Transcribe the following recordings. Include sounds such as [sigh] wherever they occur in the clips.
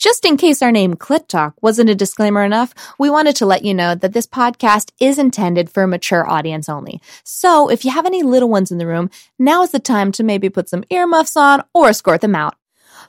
Just in case our name Clit Talk wasn't a disclaimer enough, we wanted to let you know that this podcast is intended for a mature audience only. So if you have any little ones in the room, now is the time to maybe put some earmuffs on or escort them out.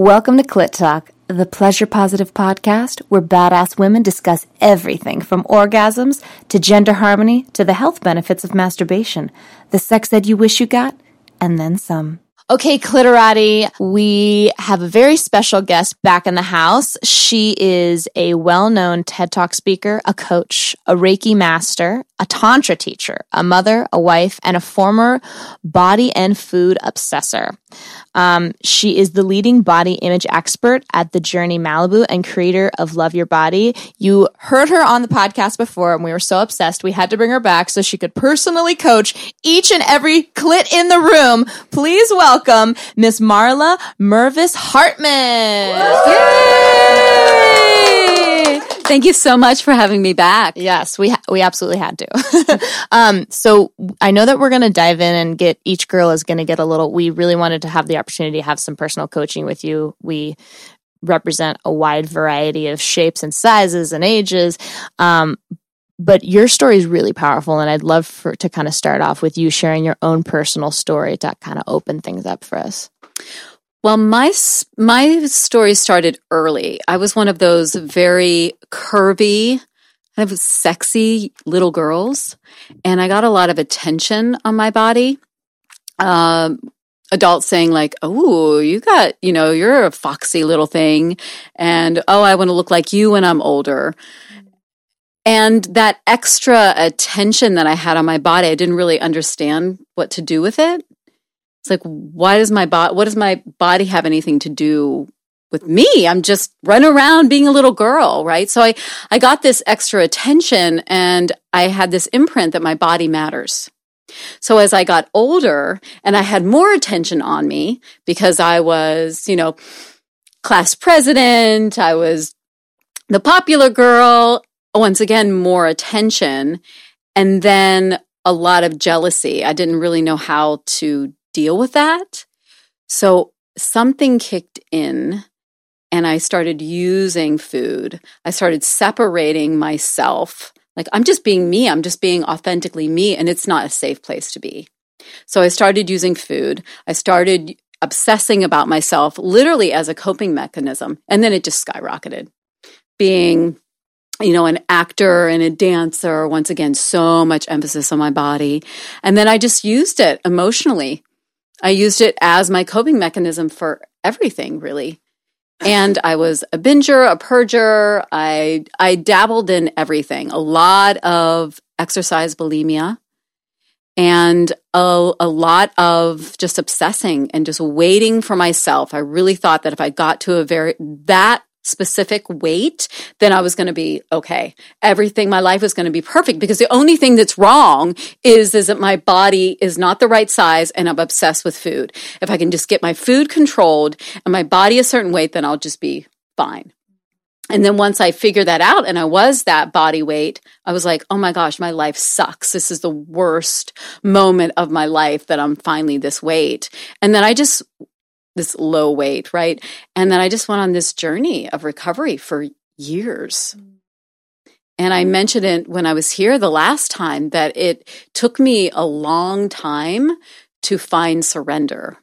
Welcome to Clit Talk the pleasure positive podcast where badass women discuss everything from orgasms to gender harmony to the health benefits of masturbation, the sex that you wish you got, and then some. Okay, Clitorati, we have a very special guest back in the house. She is a well known TED Talk speaker, a coach, a Reiki master, a Tantra teacher, a mother, a wife, and a former body and food obsessor. Um, she is the leading body image expert at The Journey Malibu and creator of Love Your Body. You heard her on the podcast before, and we were so obsessed we had to bring her back so she could personally coach each and every clit in the room. Please welcome Miss Marla Mervis Hartmann. Thank you so much for having me back. Yes, we ha- we absolutely had to. [laughs] um, so I know that we're going to dive in and get each girl is going to get a little. We really wanted to have the opportunity to have some personal coaching with you. We represent a wide variety of shapes and sizes and ages. Um, but your story is really powerful, and I'd love for to kind of start off with you sharing your own personal story to kind of open things up for us. Well, my my story started early. I was one of those very curvy, kind of sexy little girls, and I got a lot of attention on my body. Um, adults saying like, "Oh, you got, you know, you're a foxy little thing," and "Oh, I want to look like you when I'm older." And that extra attention that I had on my body, I didn't really understand what to do with it. It's like, why does my body, what does my body have anything to do with me? I'm just running around being a little girl, right? So I, I got this extra attention and I had this imprint that my body matters. So as I got older and I had more attention on me because I was, you know, class president, I was the popular girl, once again, more attention. And then a lot of jealousy. I didn't really know how to deal with that. So something kicked in and I started using food. I started separating myself. Like, I'm just being me. I'm just being authentically me, and it's not a safe place to be. So I started using food. I started obsessing about myself literally as a coping mechanism. And then it just skyrocketed. Being, you know, an actor and a dancer, once again, so much emphasis on my body. And then I just used it emotionally I used it as my coping mechanism for everything, really. [laughs] And I was a binger, a purger. I I dabbled in everything. A lot of exercise bulimia and a, a lot of just obsessing and just waiting for myself. I really thought that if I got to a very that specific weight, then I was going to be okay. Everything, my life was going to be perfect because the only thing that's wrong is, is that my body is not the right size and I'm obsessed with food. If I can just get my food controlled and my body a certain weight, then I'll just be fine. And then once I figured that out and I was that body weight, I was like, oh my gosh, my life sucks. This is the worst moment of my life that I'm finally this weight. And then I just this low weight, right? And then I just went on this journey of recovery for years. And I mentioned it when I was here the last time that it took me a long time to find surrender.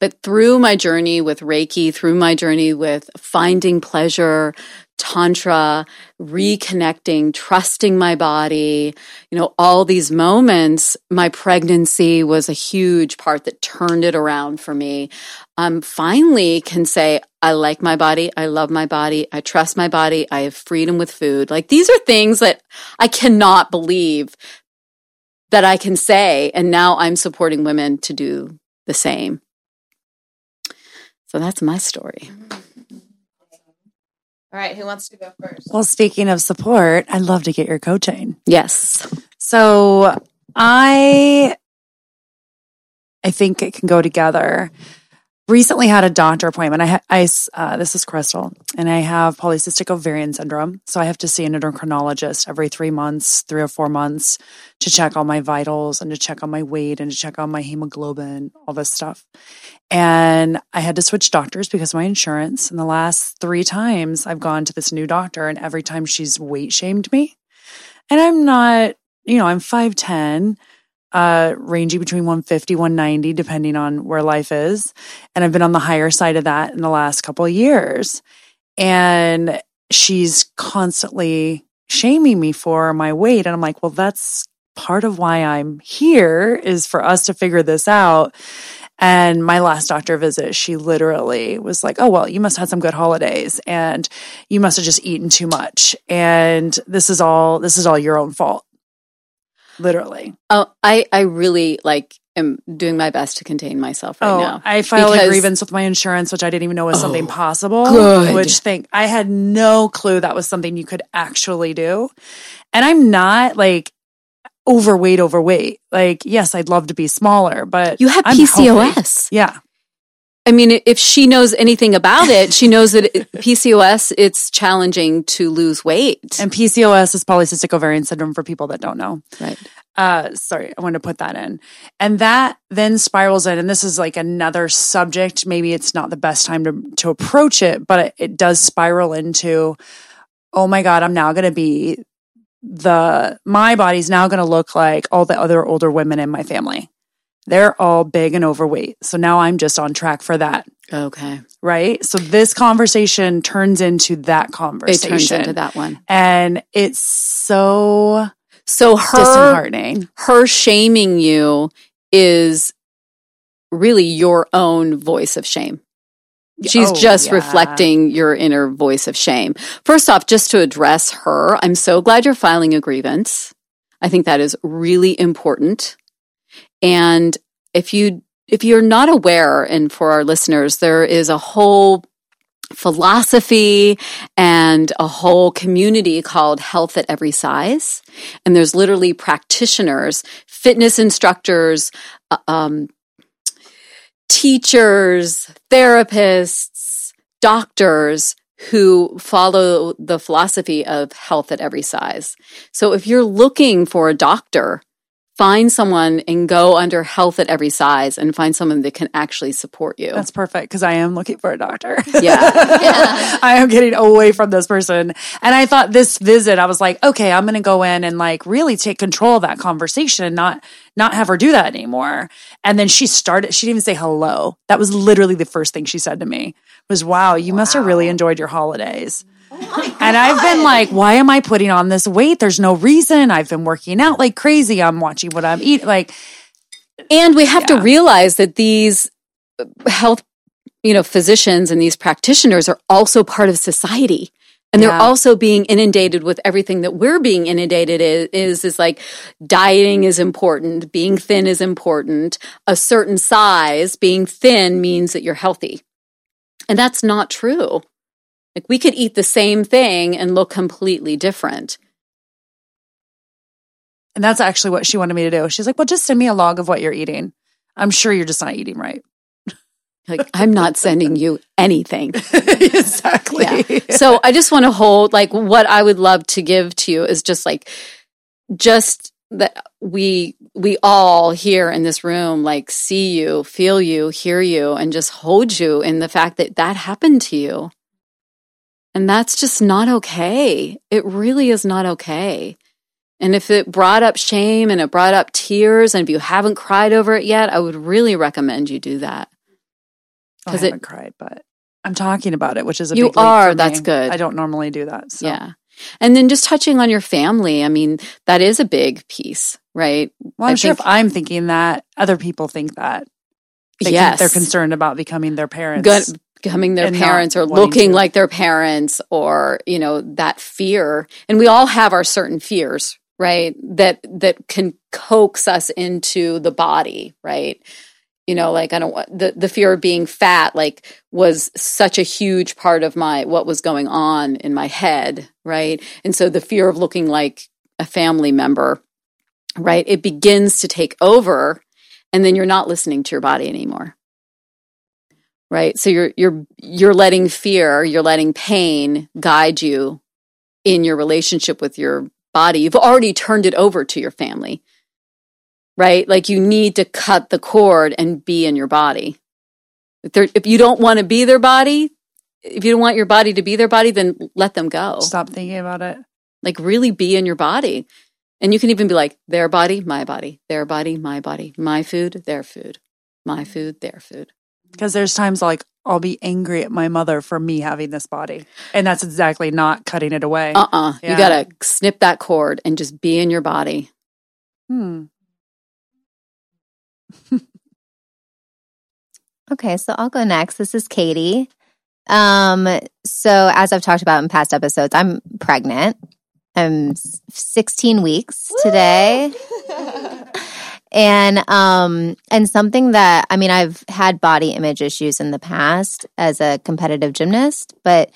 But through my journey with Reiki, through my journey with finding pleasure, tantra, reconnecting, trusting my body, you know, all these moments, my pregnancy was a huge part that turned it around for me. Um, finally can say, I like my body. I love my body. I trust my body. I have freedom with food. Like these are things that I cannot believe that I can say. And now I'm supporting women to do the same. So that's my story. All right, who wants to go first? Well, speaking of support, I'd love to get your coaching. Yes. So I I think it can go together. Recently had a doctor appointment. I, ha- I uh, this is Crystal, and I have polycystic ovarian syndrome. So I have to see an endocrinologist every three months, three or four months, to check all my vitals and to check on my weight and to check on my hemoglobin, all this stuff. And I had to switch doctors because of my insurance. And the last three times I've gone to this new doctor, and every time she's weight shamed me. And I'm not, you know, I'm 5'10 uh, ranging between 150, 190, depending on where life is. And I've been on the higher side of that in the last couple of years. And she's constantly shaming me for my weight. And I'm like, well, that's part of why I'm here is for us to figure this out. And my last doctor visit, she literally was like, Oh, well, you must have had some good holidays and you must have just eaten too much. And this is all, this is all your own fault literally. Oh, I I really like am doing my best to contain myself right oh, now. I filed a grievance with my insurance, which I didn't even know was oh, something possible. Good. Which think I had no clue that was something you could actually do. And I'm not like overweight, overweight. Like, yes, I'd love to be smaller, but you have PCOS. Yeah. I mean, if she knows anything about it, she knows that PCOS, it's challenging to lose weight. And PCOS is polycystic ovarian syndrome for people that don't know. Right. Uh, sorry, I wanted to put that in. And that then spirals in, and this is like another subject. Maybe it's not the best time to, to approach it, but it, it does spiral into, oh my God, I'm now going to be the, my body's now going to look like all the other older women in my family. They're all big and overweight. So now I'm just on track for that. Okay. Right. So this conversation turns into that conversation. It turns into that one. And it's so so her disheartening. Her shaming you is really your own voice of shame. She's oh, just yeah. reflecting your inner voice of shame. First off, just to address her, I'm so glad you're filing a grievance. I think that is really important. And if you if you're not aware, and for our listeners, there is a whole philosophy and a whole community called Health at Every Size. And there's literally practitioners, fitness instructors, uh, um, teachers, therapists, doctors who follow the philosophy of health at every size. So if you're looking for a doctor find someone and go under health at every size and find someone that can actually support you. That's perfect because I am looking for a doctor. [laughs] Yeah. [laughs] yeah. I am getting away from this person. And I thought this visit, I was like, okay, I'm going to go in and like really take control of that conversation, not, not have her do that anymore. And then she started, she didn't even say hello. That was literally the first thing she said to me was, wow, you wow. must have really enjoyed your holidays. Oh and I've been like, why am I putting on this weight? There's no reason. I've been working out like crazy. I'm watching what I'm eating. Like, and we have yeah. to realize that these health, you know, physicians and these practitioners are also part of society. And they're also being inundated with everything that we're being inundated is, is, is like dieting is important, being thin is important, a certain size, being thin means that you're healthy. And that's not true. Like we could eat the same thing and look completely different. And that's actually what she wanted me to do. She's like, well, just send me a log of what you're eating. I'm sure you're just not eating right. [laughs] Like, I'm not sending you anything. [laughs] exactly. Yeah. So I just want to hold, like, what I would love to give to you is just like, just that we, we all here in this room, like, see you, feel you, hear you, and just hold you in the fact that that happened to you. And that's just not okay. It really is not okay. And if it brought up shame and it brought up tears, and if you haven't cried over it yet, I would really recommend you do that. Because oh, I haven't it, cried, but I'm talking about it, which is a you are. That's good. I don't normally do that. So. Yeah, and then just touching on your family. I mean, that is a big piece, right? Well, I'm I sure think, if I'm thinking that, other people think that. They yes, they're concerned about becoming their parents. Good, becoming their parents or looking to. like their parents or you know that fear. And we all have our certain fears right? That that can coax us into the body right? You know like i don't want the, the fear of being fat like was such a huge part of my what was going on in my head right? And so the fear of looking like a family member right? It begins to take over and then you're not listening to your body anymore right so you're you're you're letting fear you're letting pain guide you in your relationship with your body you've already turned it over to your family right? Like you need to cut the cord and be in your body. If, if you don't want to be their body, if you don't want your body to be their body, then let them go. Stop thinking about it. Like really be in your body. And you can even be like, their body, my body, their body, my body, my food, their food, my mm-hmm. food, their food. Because there's times like I'll be angry at my mother for me having this body. And that's exactly not cutting it away. Uh uh-uh. uh yeah. You got to snip that cord and just be in your body. Hmm. [laughs] okay, so I'll go next. This is Katie. Um, so as I've talked about in past episodes, I'm pregnant. I'm 16 weeks today. [laughs] and um and something that I mean I've had body image issues in the past as a competitive gymnast, but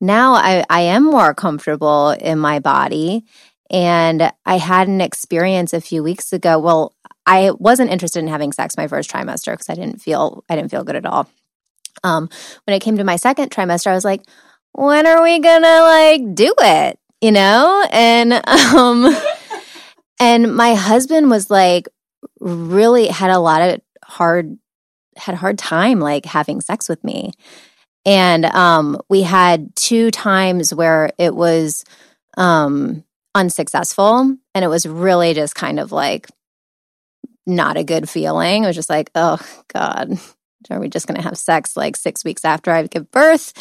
now I I am more comfortable in my body and I had an experience a few weeks ago. Well, I wasn't interested in having sex my first trimester because I didn't feel I didn't feel good at all. Um, when it came to my second trimester, I was like, when are we gonna like do it? You know? And [laughs] um and my husband was like really had a lot of hard had a hard time like having sex with me. And um we had two times where it was um unsuccessful and it was really just kind of like not a good feeling. It was just like, oh God, are we just going to have sex like six weeks after I give birth?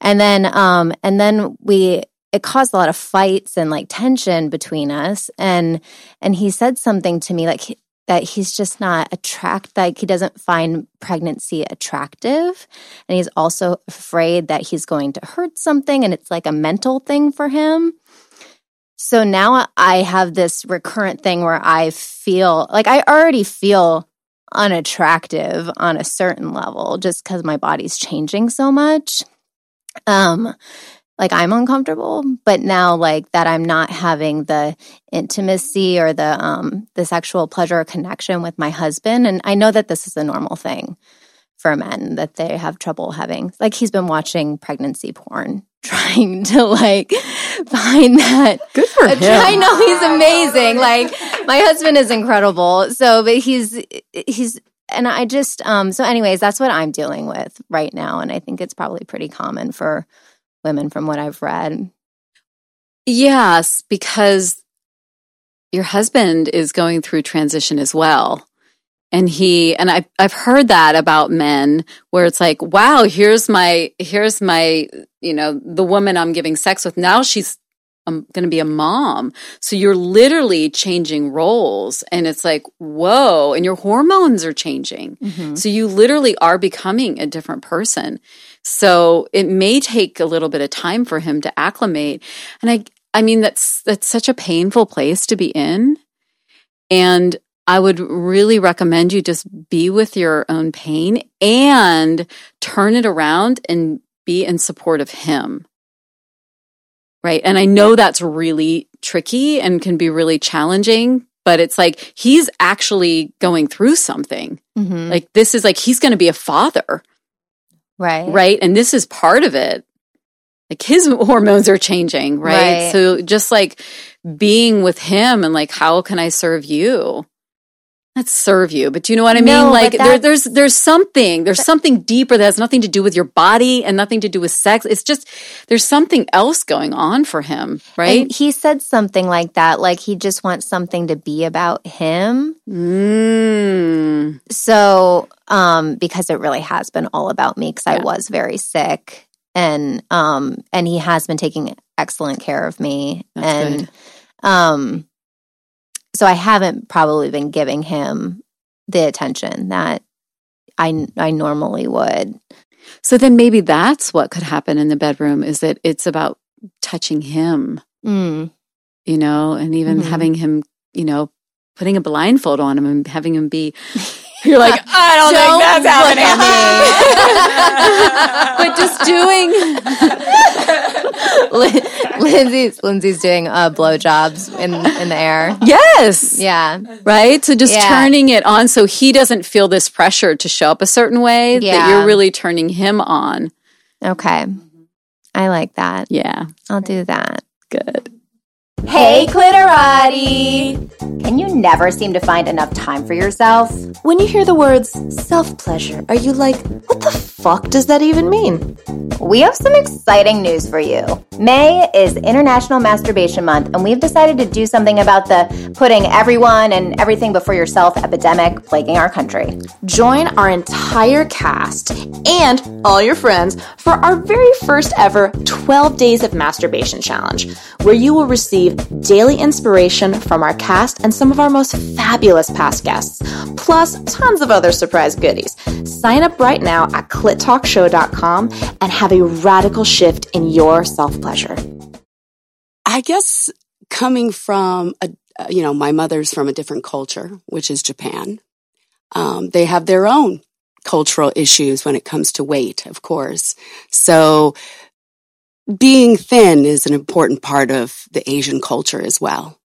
And then, um, and then we, it caused a lot of fights and like tension between us. And, and he said something to me like, that he's just not attract like he doesn't find pregnancy attractive and he's also afraid that he's going to hurt something and it's like a mental thing for him so now I have this recurrent thing where I feel like I already feel unattractive on a certain level just because my body's changing so much. Um, like I'm uncomfortable, but now like that I'm not having the intimacy or the um the sexual pleasure or connection with my husband. And I know that this is a normal thing for men that they have trouble having like he's been watching pregnancy porn [laughs] trying to like find that good for him. i know he's amazing. Like my husband is incredible. So but he's he's and i just um so anyways that's what i'm dealing with right now. And i think it's probably pretty common for women from what i've read yes because your husband is going through transition as well and he and I I've heard that about men where it's like, wow, here's my here's my you know the woman I'm giving sex with now she's I'm going to be a mom. So you're literally changing roles and it's like, whoa, and your hormones are changing. Mm-hmm. So you literally are becoming a different person. So it may take a little bit of time for him to acclimate. And I I mean that's that's such a painful place to be in. And I would really recommend you just be with your own pain and turn it around and be in support of him. Right. And I know that's really tricky and can be really challenging, but it's like he's actually going through something. Mm-hmm. Like this is like he's going to be a father. Right. Right. And this is part of it. Like his [laughs] hormones are changing. Right? right. So just like being with him and like, how can I serve you? Not serve you, but do you know what I mean? No, like there, there's there's something there's something deeper that has nothing to do with your body and nothing to do with sex. It's just there's something else going on for him, right? And he said something like that, like he just wants something to be about him. Mm. So, um, because it really has been all about me, because yeah. I was very sick, and um, and he has been taking excellent care of me, That's and good. um so I haven't probably been giving him the attention that I I normally would. So then maybe that's what could happen in the bedroom is that it's about touching him. Mm. You know, and even mm-hmm. having him, you know, putting a blindfold on him and having him be [laughs] You're like, I don't, Don't think that's happening. at me. [laughs] Lin- [laughs] [laughs] Lindsay's Lindsay's doing uh, blowjobs in in the air. Yes. Yeah, Right? So just Yeah. turning it on so he doesn't feel this pressure to show up a certain way that you're really turning him on. okay. I like that. Yeah. I'll do that. Good. Hey, Clitorati! Can you never seem to find enough time for yourself? When you hear the words self pleasure, are you like, what the fuck does that even mean? We have some exciting news for you. May is International Masturbation Month, and we've decided to do something about the putting everyone and everything before yourself epidemic plaguing our country. Join our entire cast and all your friends for our very first ever 12 Days of Masturbation Challenge, where you will receive daily inspiration from our cast and some of our most fabulous past guests, plus tons of other surprise goodies. Sign up right now at clittalkshow.com and have a radical shift in your self pleasure. I guess coming from a, uh, you know, my mother's from a different culture, which is Japan. Um, they have their own cultural issues when it comes to weight, of course. So being thin is an important part of the Asian culture as well.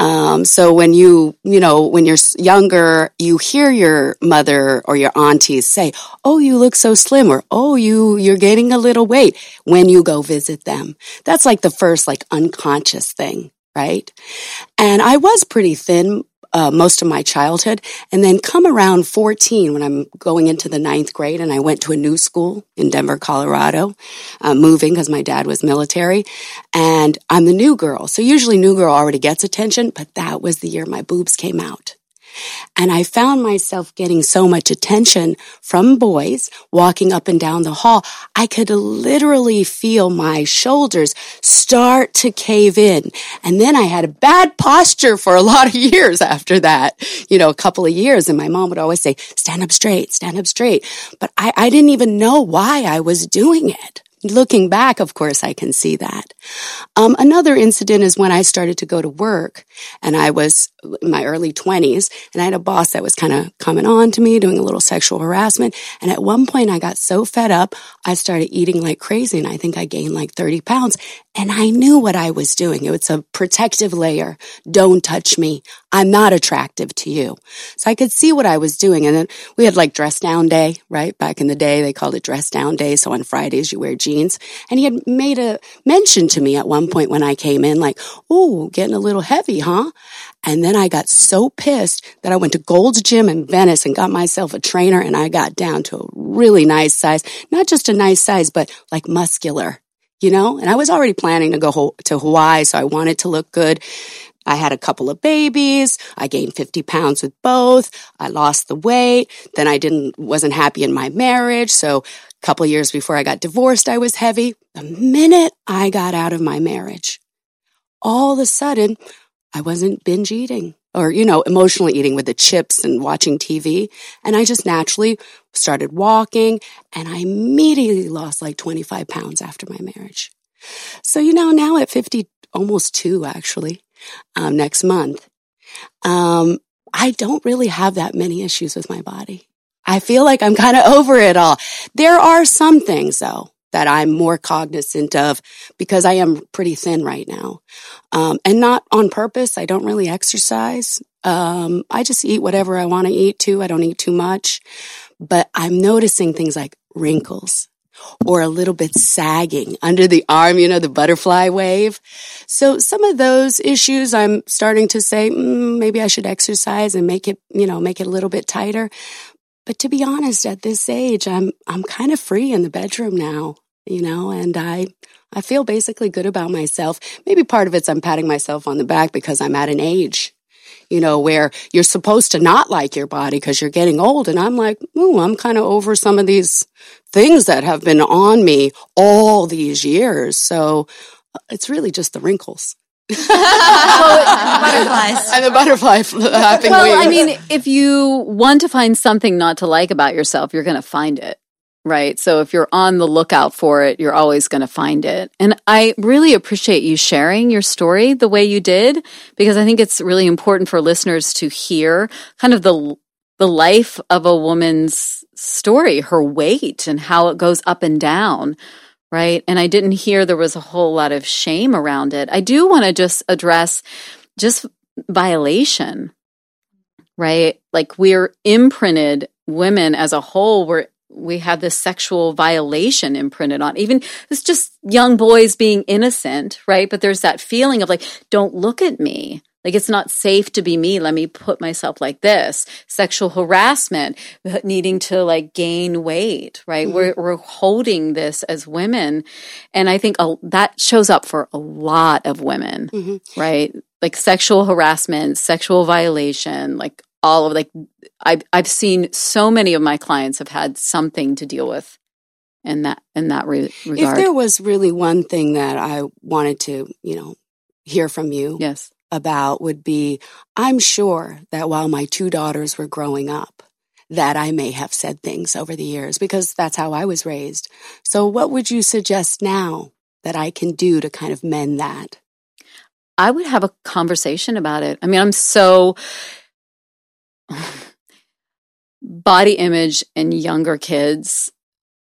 Um, so when you, you know, when you're younger, you hear your mother or your aunties say, "Oh, you look so slim," or "Oh, you you're gaining a little weight." When you go visit them, that's like the first like unconscious thing, right? And I was pretty thin uh, most of my childhood, and then come around 14 when I'm going into the ninth grade, and I went to a new school in Denver, Colorado, uh, moving because my dad was military, and I'm the new girl. So usually new girl already gets attention, but that was the year my boobs came out. And I found myself getting so much attention from boys walking up and down the hall. I could literally feel my shoulders start to cave in. And then I had a bad posture for a lot of years after that, you know, a couple of years. And my mom would always say, stand up straight, stand up straight. But I, I didn't even know why I was doing it. Looking back, of course, I can see that. Um, another incident is when I started to go to work and I was my early 20s and I had a boss that was kind of coming on to me, doing a little sexual harassment. And at one point I got so fed up, I started eating like crazy and I think I gained like 30 pounds. And I knew what I was doing. It was a protective layer. Don't touch me. I'm not attractive to you. So I could see what I was doing. And then we had like dress down day, right? Back in the day, they called it dress down day. So on Fridays, you wear jeans. And he had made a mention to me at one point when I came in, like, oh, getting a little heavy, huh? And then I got so pissed that I went to Gold's Gym in Venice and got myself a trainer and I got down to a really nice size. Not just a nice size, but like muscular, you know? And I was already planning to go to Hawaii, so I wanted to look good. I had a couple of babies. I gained 50 pounds with both. I lost the weight. Then I didn't, wasn't happy in my marriage. So a couple years before I got divorced, I was heavy. The minute I got out of my marriage, all of a sudden, I wasn't binge eating or, you know, emotionally eating with the chips and watching TV. And I just naturally started walking and I immediately lost like 25 pounds after my marriage. So, you know, now at 50, almost two actually, um, next month, um, I don't really have that many issues with my body. I feel like I'm kind of over it all. There are some things though that I'm more cognizant of because I am pretty thin right now. Um, and not on purpose. I don't really exercise. Um, I just eat whatever I want to eat too. I don't eat too much, but I'm noticing things like wrinkles or a little bit sagging under the arm, you know, the butterfly wave. So some of those issues I'm starting to say, mm, maybe I should exercise and make it, you know, make it a little bit tighter. But to be honest, at this age, I'm, I'm kind of free in the bedroom now, you know, and I, I feel basically good about myself. Maybe part of it's I'm patting myself on the back because I'm at an age, you know, where you're supposed to not like your body because you're getting old. And I'm like, ooh, I'm kind of over some of these things that have been on me all these years. So uh, it's really just the wrinkles. Butterflies. [laughs] And the butterfly flapping Well, I mean, if you want to find something not to like about yourself, you're going to find it. Right. So if you're on the lookout for it, you're always going to find it. And I really appreciate you sharing your story the way you did, because I think it's really important for listeners to hear kind of the the life of a woman's story, her weight and how it goes up and down. Right. And I didn't hear there was a whole lot of shame around it. I do want to just address just violation, right? Like we're imprinted women as a whole, we're we have this sexual violation imprinted on even it's just young boys being innocent right? But there's that feeling of like don't look at me. Like it's not safe to be me. Let me put myself like this. Sexual harassment needing to like gain weight right? Mm-hmm. we're, we're holding this as women. And i think a, that shows up for a lot of women mm-hmm. right? Like sexual harassment sexual violation like all of like I've I've seen so many of my clients have had something to deal with in that in that re- regard. If there was really one thing that I wanted to, you know, hear from you, yes, about would be, I'm sure that while my two daughters were growing up, that I may have said things over the years because that's how I was raised. So, what would you suggest now that I can do to kind of mend that? I would have a conversation about it. I mean, I'm so [laughs] body image in younger kids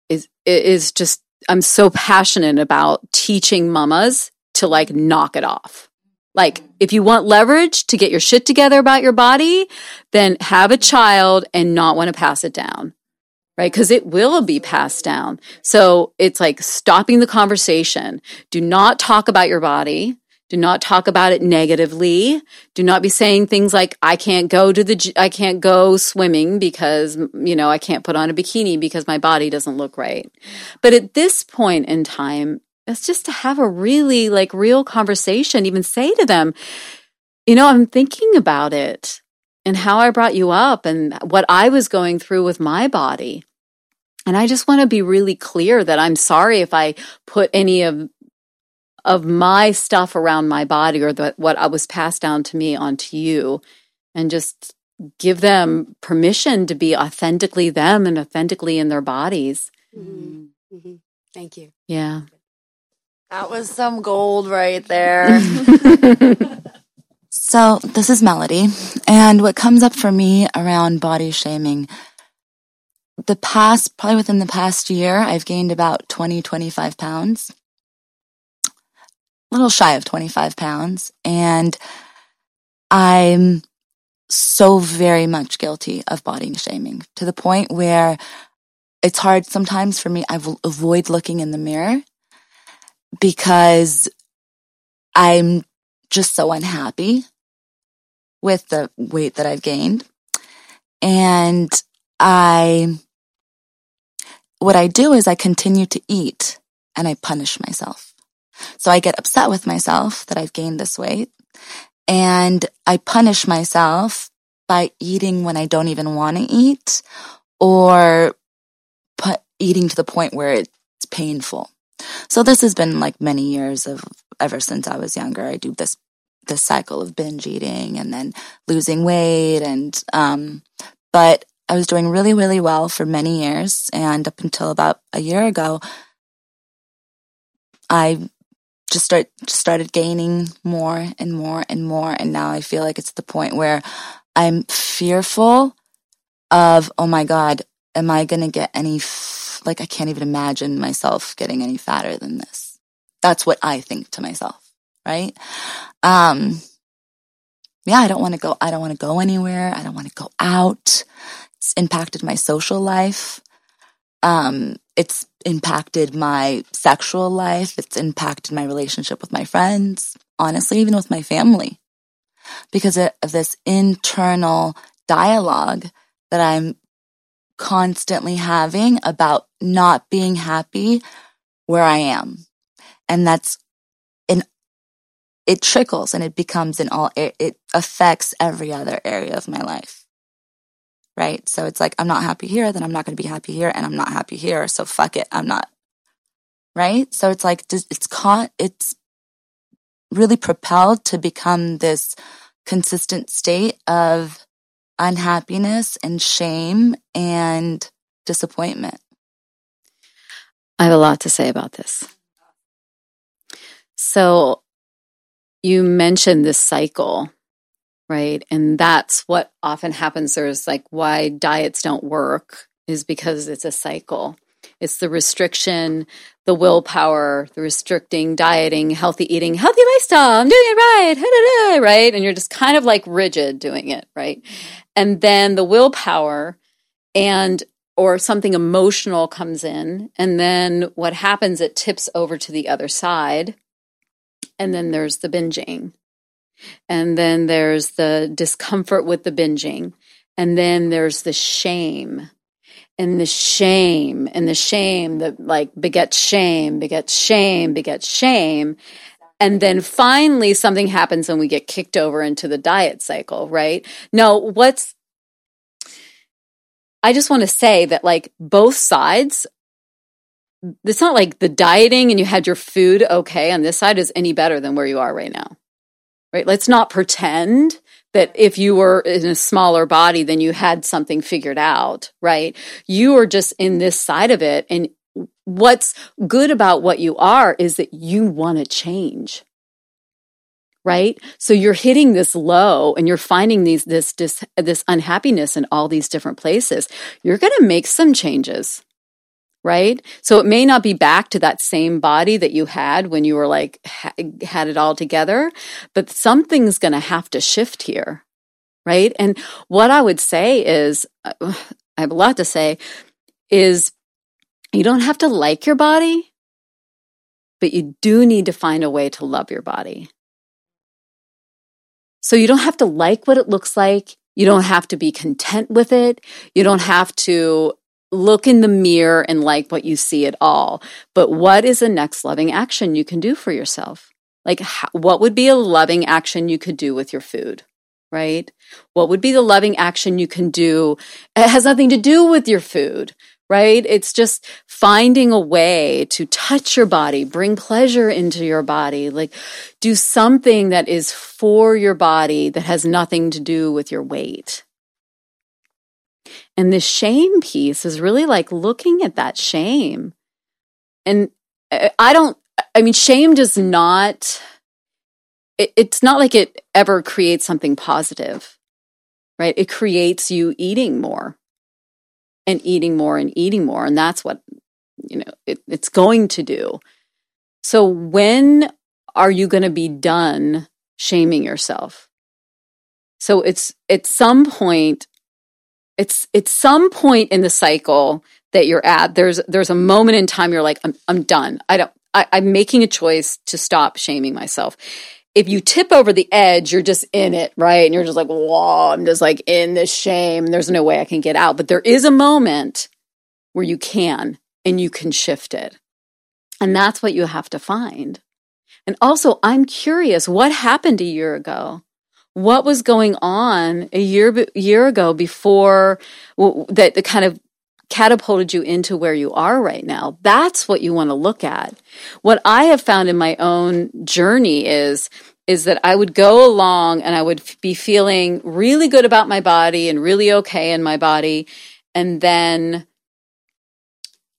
is is just I'm so passionate about teaching mamas to like knock it off. Like if you want leverage to get your shit together about your body, then have a child and not want to pass it down. Right? Cuz it will be passed down. So it's like stopping the conversation. Do not talk about your body. Do not talk about it negatively. Do not be saying things like, I can't go to the, I can't go swimming because, you know, I can't put on a bikini because my body doesn't look right. But at this point in time, it's just to have a really like real conversation, even say to them, you know, I'm thinking about it and how I brought you up and what I was going through with my body. And I just want to be really clear that I'm sorry if I put any of of my stuff around my body or the, what I was passed down to me onto you and just give them permission to be authentically them and authentically in their bodies. Mm-hmm. Mm-hmm. Thank you. Yeah. That was some gold right there. [laughs] so, this is Melody. And what comes up for me around body shaming, the past, probably within the past year, I've gained about 20, 25 pounds little shy of 25 pounds. And I'm so very much guilty of body shaming to the point where it's hard sometimes for me. I will avoid looking in the mirror because I'm just so unhappy with the weight that I've gained. And I, what I do is I continue to eat and I punish myself. So I get upset with myself that I've gained this weight and I punish myself by eating when I don't even want to eat or put, eating to the point where it's painful. So this has been like many years of ever since I was younger. I do this this cycle of binge eating and then losing weight and um but I was doing really really well for many years and up until about a year ago I just start just started gaining more and more and more. And now I feel like it's the point where I'm fearful of oh my god am I going to get any f- like I can't even imagine myself getting any fatter than this. That's what I think to myself right? Um yeah I don't want to go I don't want to go anywhere. I don't want to go out. It's impacted my social life um it's impacted my sexual life. It's impacted my relationship with my friends, honestly, even with my family, because of this internal dialogue that I'm constantly having about not being happy where I am. And that's in, it trickles and it becomes in all, it affects every other area of my life right? So it's like, I'm not happy here, then I'm not going to be happy here, and I'm not happy here. So fuck it. I'm not. Right. So it's like, it's caught, it's really propelled to become this consistent state of unhappiness and shame and disappointment. I have a lot to say about this. So you mentioned this cycle right? And that's what often happens. There's like why diets don't work is because it's a cycle. It's the restriction, the willpower, the restricting, dieting, healthy eating, healthy lifestyle. I'm doing it right, right? And you're just kind of like rigid doing it, right? And then the willpower and or something emotional comes in and then what happens it tips over to the other side and then there's the binging and then there's the discomfort with the binging. And then there's the shame. And the shame. And the shame that like begets shame begets shame begets shame. And then finally something happens and we get kicked over into the diet cycle right? Now what's i just want to say that like both sides it's not like the dieting and you had your food okay on this side is any better than where you are right now right? Let's not pretend that if you were in a smaller body then you had something figured out right? You are just in this side of it and what's good about what you are is that you want to change right? So you're hitting this low and you're finding these this this this unhappiness in all these different places. You're going to make some changes right? So it may not be back to that same body that you had when you were like ha- had it all together, but something's going to have to shift here, right? And what I would say is [sighs] I have a lot to say is you don't have to like your body, but you do need to find a way to love your body. So you don't have to like what it looks like. You don't have to be content with it. You don't have to look in the mirror and like what you see at all. But what is the next loving action you can do for yourself? Like, how, what would be a loving action you could do with your food? Right? What would be the loving action you can do? It has nothing to do with your food, right? It's just finding a way to touch your body, bring pleasure into your body, like do something that is for your body that has nothing to do with your weight. And the shame piece is really like looking at that shame. And uh, I don't, I mean, shame does not, it, it's not like it ever creates something positive, right? It creates you eating more and eating more and eating more. And that's what, you know, it, it's going to do. So when are you going to be done shaming yourself? So it's at some point it's it's some point in the cycle that you're at there's there's a moment in time you're like i'm, I'm done. I don't I, i'm making a choice to stop shaming myself. If you tip over the edge you're just in it right? And you're just like whoa i'm just like in this shame. There's no way i can get out. But there is a moment where you can and you can shift it. And that's what you have to find. And also i'm curious what happened a year ago what was going on a year year ago before that the kind of catapulted you into where you are right now. That's what you want to look at. What I have found in my own journey is is that I would go along and I would be feeling really good about my body and really okay in my body and then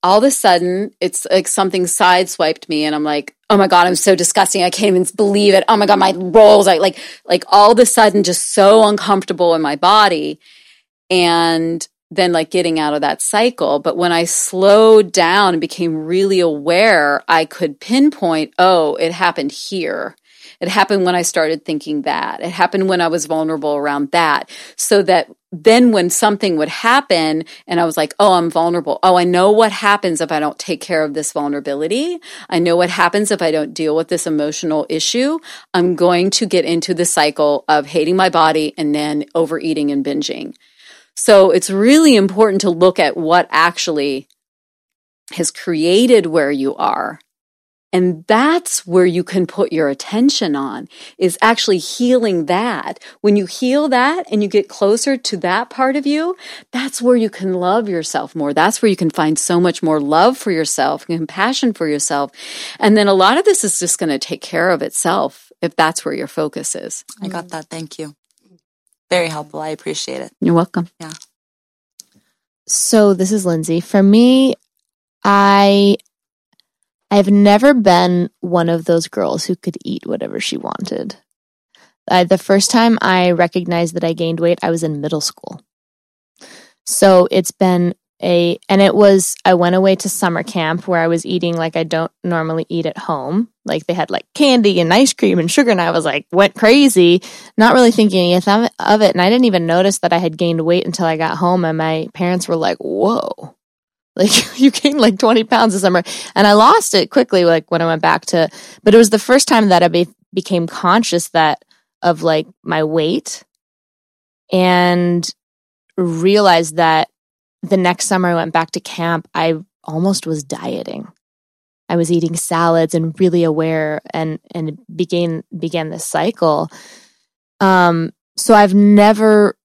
all of a sudden it's like something sideswiped me and I'm like, oh my God, I'm so disgusting. I can't even believe it. Oh my God, my rolls, like, like all of a sudden just so uncomfortable in my body. And then like getting out of that cycle. But when I slowed down and became really aware, I could pinpoint, oh, it happened here. It happened when I started thinking that. It happened when I was vulnerable around that. So that then when something would happen and I was like, oh, I'm vulnerable. Oh, I know what happens if I don't take care of this vulnerability. I know what happens if I don't deal with this emotional issue. I'm going to get into the cycle of hating my body and then overeating and binging. So it's really important to look at what actually has created where you are and that's where you can put your attention on is actually healing that. When you heal that and you get closer to that part of you, that's where you can love yourself more. That's where you can find so much more love for yourself, compassion for yourself. And then a lot of this is just going to take care of itself if that's where your focus is. I got that. Thank you. Very helpful. I appreciate it. You're welcome. Yeah. So this is Lindsay. For me, I I've never been one of those girls who could eat whatever she wanted. uh, the first time I recognized that I gained weight, I was in middle school. So it's been a, and it was, I went away to summer camp where I was eating like I don't normally eat at home. Like they had like candy and ice cream and sugar. And I was like, went crazy, not really thinking of it. And I didn't even notice that I had gained weight until I got home. And my parents were like, whoa, like [laughs] you gained like 20 pounds this summer. And I lost it quickly, like when I went back to, but it was the first time that I be, became conscious that of like my weight and realized that the next summer I went back to camp, I almost was dieting. I was eating salads and really aware and and began began this cycle. Um so I've never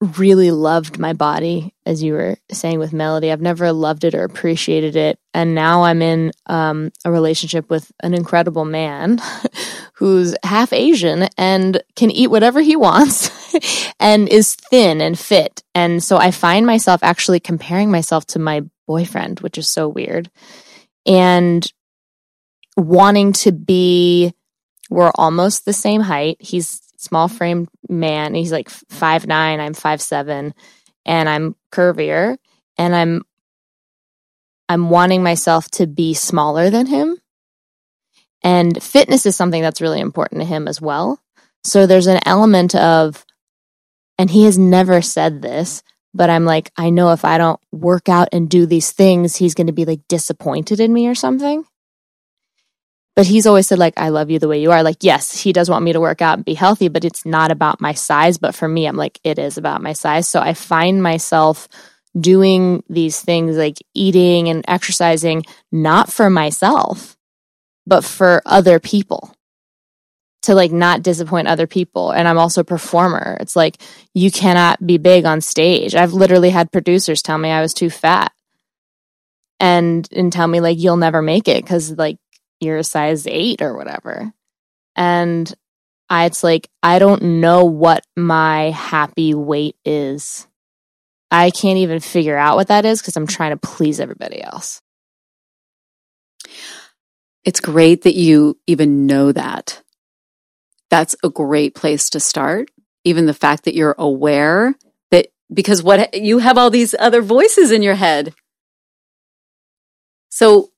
really loved my body as you were saying with melody. I've never loved it or appreciated it. And now i'm in um, a relationship with an incredible man [laughs] who's half asian and can eat whatever he [laughs] wants and is thin and fit. And so i find myself actually comparing myself to my boyfriend which is so weird and wanting to be we're almost the same height. He's small framed man. He's like five nine. I'm five seven, and I'm curvier, and I'm I'm wanting myself to be smaller than him. And fitness is something that's really important to him as well. So there's an element of, and he has never said this, but I'm like, I know if I don't work out and do these things, he's going to be like disappointed in me or something. But he's always said, like, I love you the way you are. Like, yes, he does want me to work out and be healthy, but it's not about my size. But for me, I'm like, it is about my size. So I find myself doing these things like eating and exercising, not for myself, but for other people to like not disappoint other people. And I'm also a performer. It's like, you cannot be big on stage. I've literally had producers tell me I was too fat and and tell me like you'll never make it because like you're a size eight or whatever. And I, it's like, I don't know what my happy weight is. I can't even figure out what that is because I'm trying to please everybody else. It's great that you even know that. That's a great place to start. Even the fact that you're aware that because what you have all these other voices in your head. So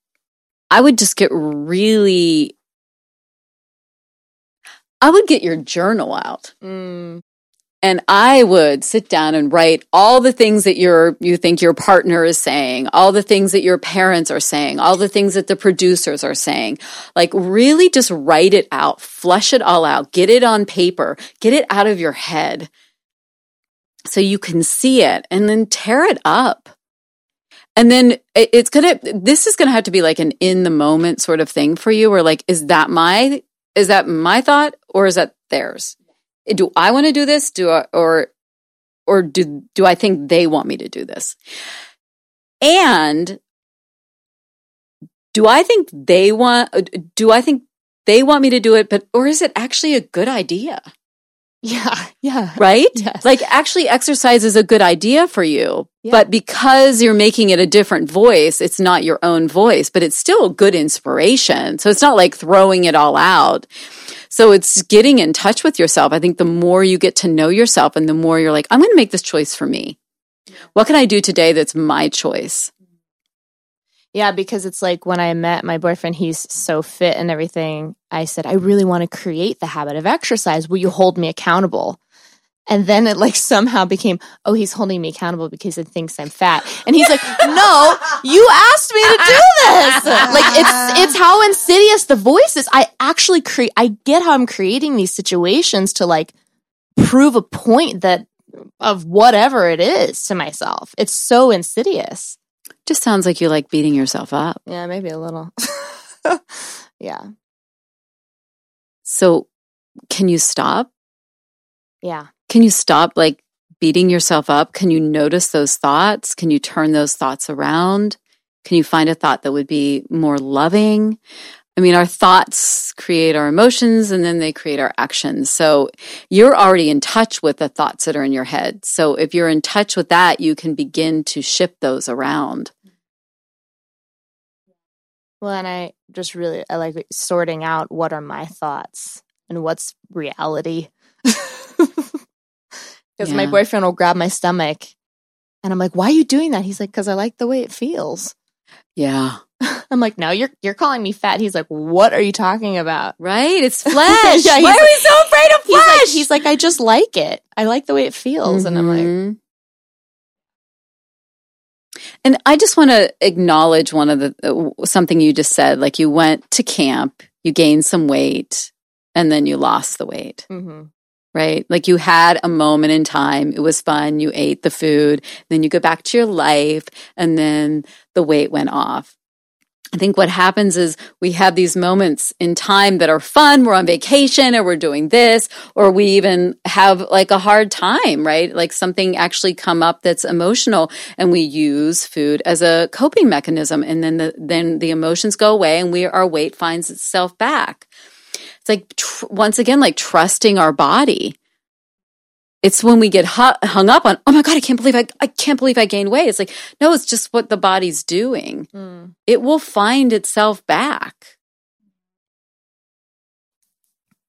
I would just get really, I would get your journal out. Mm. And I would sit down and write all the things that your you think your partner is saying, all the things that your parents are saying, all the things that the producers are saying. Like really just write it out, flush it all out, get it on paper, get it out of your head so you can see it and then tear it up. And then it's gonna, this is gonna have to be like an in the moment sort of thing for you where like, is that my, is that my thought or is that theirs? Do I want to do this? Do I, or, or do, do I think they want me to do this? And do I think they want, do I think they want me to do it, but, or is it actually a good idea? [laughs] Yeah, yeah. Right? Yes. Like actually exercise is a good idea for you. Yeah. But because you're making it a different voice, it's not your own voice, but it's still a good inspiration. So it's not like throwing it all out. So it's getting in touch with yourself. I think the more you get to know yourself and the more you're like, I'm going to make this choice for me. What can I do today that's my choice? Yeah, because it's like when I met my boyfriend, he's so fit and everything. I said, I really want to create the habit of exercise. Will you hold me accountable? And then it like somehow became, oh, he's holding me accountable because he thinks I'm fat. And he's like, no, you asked me to do this. Like it's, it's how insidious the voice is. I actually create, I get how I'm creating these situations to like prove a point that of whatever it is to myself. It's so insidious. Just sounds like you like beating yourself up. Yeah, maybe a little. [laughs] yeah. So, can you stop? Yeah. Can you stop like beating yourself up? Can you notice those thoughts? Can you turn those thoughts around? Can you find a thought that would be more loving? I mean, our thoughts create our emotions and then they create our actions. So you're already in touch with the thoughts that are in your head. So if you're in touch with that, you can begin to shift those around. Well, and I just really I like sorting out what are my thoughts and what's reality. [laughs] Because my boyfriend will grab my stomach and I'm like, why are you doing that? He's like, because I like the way it feels. Yeah. [laughs] I'm like, no, you're you're calling me fat. He's like, what are you talking about? Right? It's [laughs] flesh. Yeah, Why are like- we so afraid of He's like, flesh? he's like, I just like it. I like the way it feels. And I'm like, Mhm. And I just want to acknowledge one of the uh, something you just said. Like you went to camp, you gained some weight, and then you lost the weight. mm-hmm. Right? Like you had a moment in time. It was fun. You ate the food. Then you go back to your life, and then the weight went off. I think what happens is we have these moments in time that are fun. We're on vacation or we're doing this, or we even have like a hard time, right? Like something actually come up that's emotional and we use food as a coping mechanism. And then the, then the emotions go away and we, our weight finds itself back. It's like, tr- once again, like trusting our body. It's when we get hung up on, oh my God, I can't believe I, I can't believe I gained weight. It's like, no, it's just what the body's doing Mm. it will find itself back.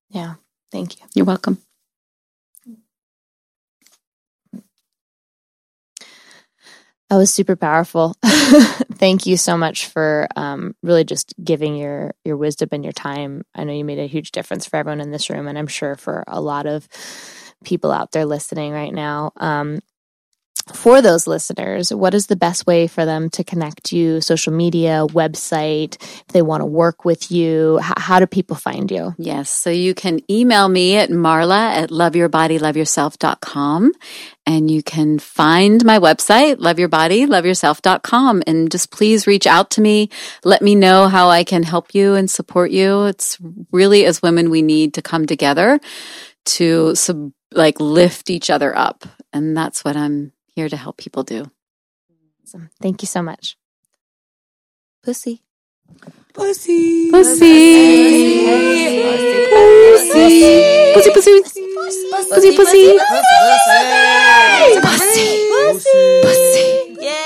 yeah, thank you. You're welcome. That was super powerful. [laughs] Thank you so much for um, really just giving your your wisdom and your time. I know you made a huge difference for everyone in this room, and I'm sure for a lot of people out there listening right now. Um, for those listeners, what is the best way for them to connect you? Social media, website, if they want to work with you, H- how do people find you? Yes. So you can email me at marla at loveyourbodyloveyourself.com and you can find my website, loveyourbodyloveyourself.com. And just please reach out to me. Let me know how I can help you and support you. It's really as women, we need to come together to sub- like lift each other up. And that's what I'm here to help people do. Awesome. Thank you so much. Pussy. Pussy. Pussy. Pussy. Pussy. Pussy. Pussy. Pussy. Pussy. Pussy. Pussy. Pussy. Pussy.